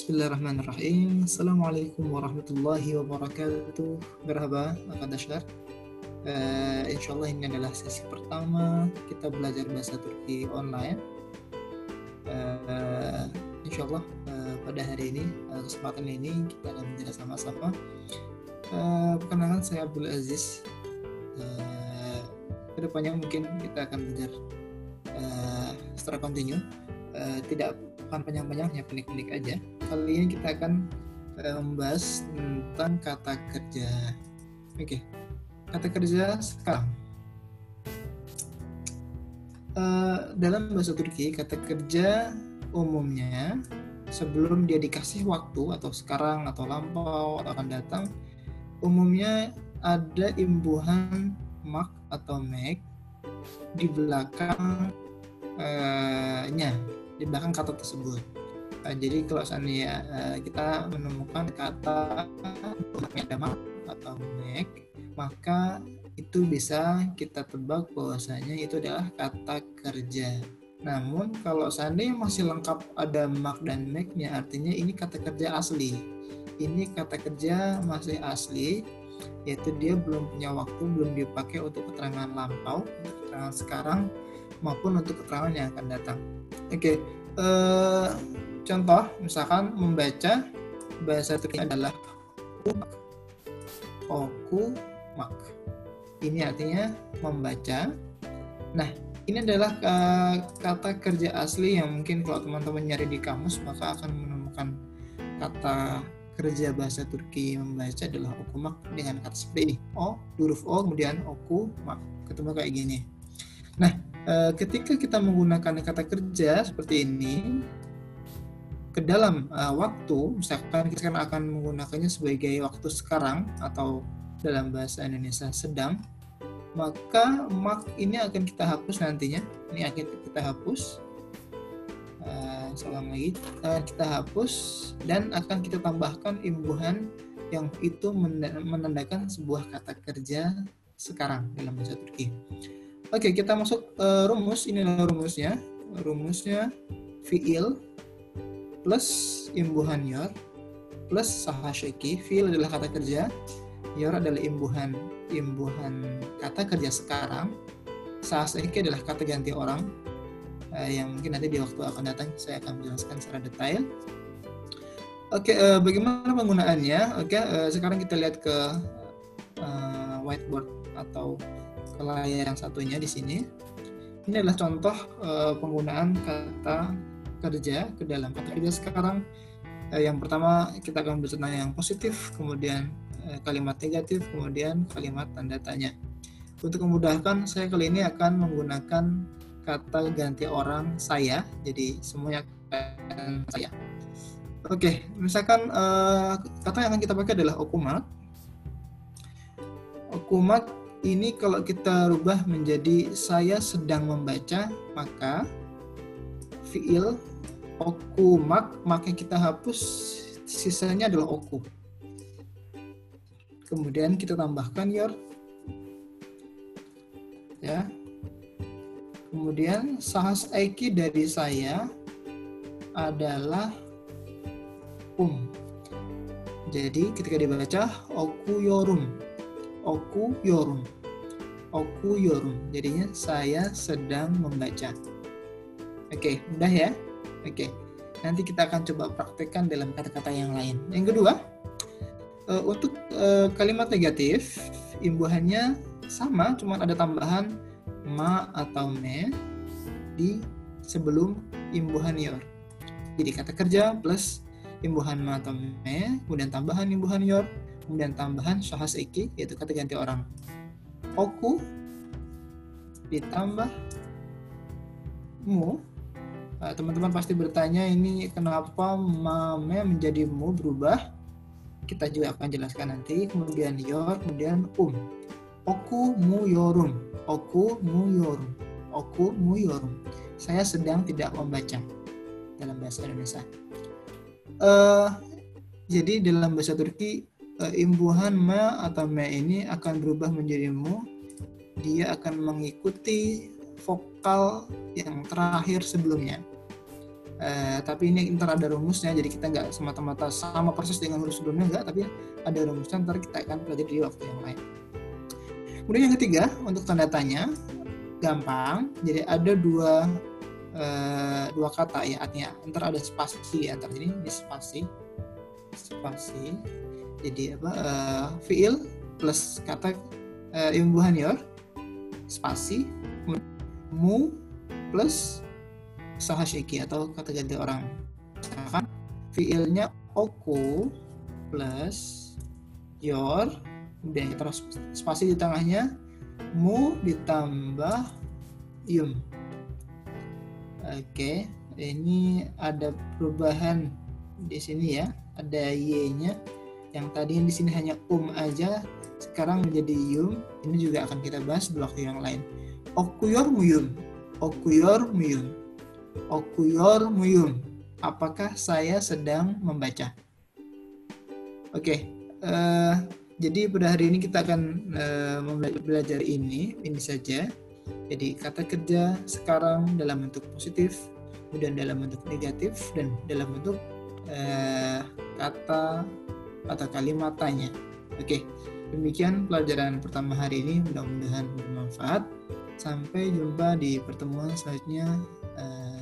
Bismillahirrahmanirrahim. Assalamualaikum warahmatullahi wabarakatuh. Merhaba. Uh, insya Allah ini adalah sesi pertama kita belajar bahasa Turki online. Uh, insya Allah uh, pada hari ini, uh, kesempatan ini kita akan belajar sama-sama. Uh, perkenalkan saya Abdul Aziz. Uh, ke depannya mungkin kita akan belajar uh, secara kontinu. Uh, tidak akan panjang-panjang, hanya pendek-pendek aja. Kali ini kita akan uh, membahas tentang kata kerja. Oke, okay. kata kerja sekarang. Uh, dalam bahasa Turki, kata kerja umumnya sebelum dia dikasih waktu atau sekarang atau lampau atau akan datang, umumnya ada imbuhan mak atau make di belakangnya di belakang kata tersebut. Uh, jadi kalau seandainya uh, kita menemukan kata ada mak atau make, maka itu bisa kita tebak bahwasanya itu adalah kata kerja. Namun kalau seandainya masih lengkap ada mak dan make-nya artinya ini kata kerja asli. Ini kata kerja masih asli yaitu dia belum punya waktu, belum dipakai untuk keterangan lampau, untuk keterangan sekarang maupun untuk keterangan yang akan datang. Oke, okay. Eh, contoh misalkan membaca bahasa Turki adalah oku mak. Ini artinya membaca. Nah, ini adalah uh, kata kerja asli yang mungkin kalau teman-teman nyari di kamus maka akan menemukan kata kerja bahasa Turki membaca adalah okumak dengan kata seperti ini. O, huruf O, kemudian oku, mak. Ketemu kayak gini. Nah, Eh, ketika kita menggunakan kata kerja seperti ini ke dalam uh, waktu, misalkan kita akan menggunakannya sebagai waktu sekarang atau dalam bahasa Indonesia sedang, maka mak ini akan kita hapus nantinya. Ini akan kita hapus. Uh, salam lagi, uh, kita hapus dan akan kita tambahkan imbuhan yang itu menandakan sebuah kata kerja sekarang dalam bahasa Turki. Oke, kita masuk uh, rumus. Ini rumusnya. Rumusnya fiil plus imbuhan yor plus sahashiki. Fiil adalah kata kerja. Yor adalah imbuhan imbuhan kata kerja sekarang. Sahashiki adalah kata ganti orang. Uh, yang mungkin nanti di waktu akan datang saya akan menjelaskan secara detail. Oke, uh, bagaimana penggunaannya? Oke, uh, sekarang kita lihat ke whiteboard atau layar yang satunya di sini. Ini adalah contoh uh, penggunaan kata kerja ke dalam kata kerja sekarang. Uh, yang pertama kita akan bertanya yang positif, kemudian uh, kalimat negatif, kemudian kalimat tanda tanya. Untuk memudahkan, saya kali ini akan menggunakan kata ganti orang saya, jadi semuanya akan saya. Oke, misalkan uh, kata yang akan kita pakai adalah okumat. Okumat ini kalau kita rubah menjadi saya sedang membaca, maka fiil oku mak, maka kita hapus sisanya adalah oku. Kemudian kita tambahkan your. Ya. Kemudian sahas aiki dari saya adalah um. Jadi ketika dibaca oku yorum oku yorum. Oku yorum. Jadinya saya sedang membaca. Oke, mudah ya? Oke. Nanti kita akan coba praktekkan dalam kata-kata yang lain. Yang kedua, uh, untuk uh, kalimat negatif, imbuhannya sama, cuma ada tambahan ma atau me di sebelum imbuhan yor. Jadi kata kerja plus imbuhan ma atau me, kemudian tambahan imbuhan yor, kemudian tambahan syahas iki yaitu kata ganti orang. Oku ditambah mu. Nah, teman-teman pasti bertanya ini kenapa mame menjadi mu berubah? Kita juga akan jelaskan nanti. Kemudian yor kemudian um. Oku mu yorum. Oku mu yorum. Oku mu yorum. Saya sedang tidak membaca dalam bahasa Indonesia. Uh, jadi dalam bahasa Turki imbuhan ma atau me ini akan berubah menjadi mu. Dia akan mengikuti vokal yang terakhir sebelumnya. Uh, tapi ini ntar ada rumusnya jadi kita nggak semata-mata sama proses dengan huruf sebelumnya nggak tapi ada rumusnya ntar kita akan pelajari di waktu yang lain. Kemudian yang ketiga untuk tanda tanya gampang. Jadi ada dua uh, dua kata ya artinya. Ntar ada spasi di antara ini ini spasi spasi jadi apa uh, fiil plus kata uh, imbuhan yor spasi mu plus sahashiki atau kata ganti orang. Misalkan fiilnya oku plus your kemudian terus spasi di tengahnya mu ditambah yum. Oke ini ada perubahan di sini ya. Ada y nya yang tadi di sini hanya um aja sekarang menjadi yum ini juga akan kita bahas di waktu yang lain okuyor muyum okuyor muyum okuyor muyum. Apakah saya sedang membaca? Oke, okay, uh, eh, jadi pada hari ini kita akan uh, belajar ini, ini saja. Jadi kata kerja sekarang dalam bentuk positif, kemudian dalam bentuk negatif, dan dalam bentuk uh, kata atau kalimat tanya. Oke, demikian pelajaran pertama hari ini. Mudah-mudahan bermanfaat. Sampai jumpa di pertemuan selanjutnya. Uh.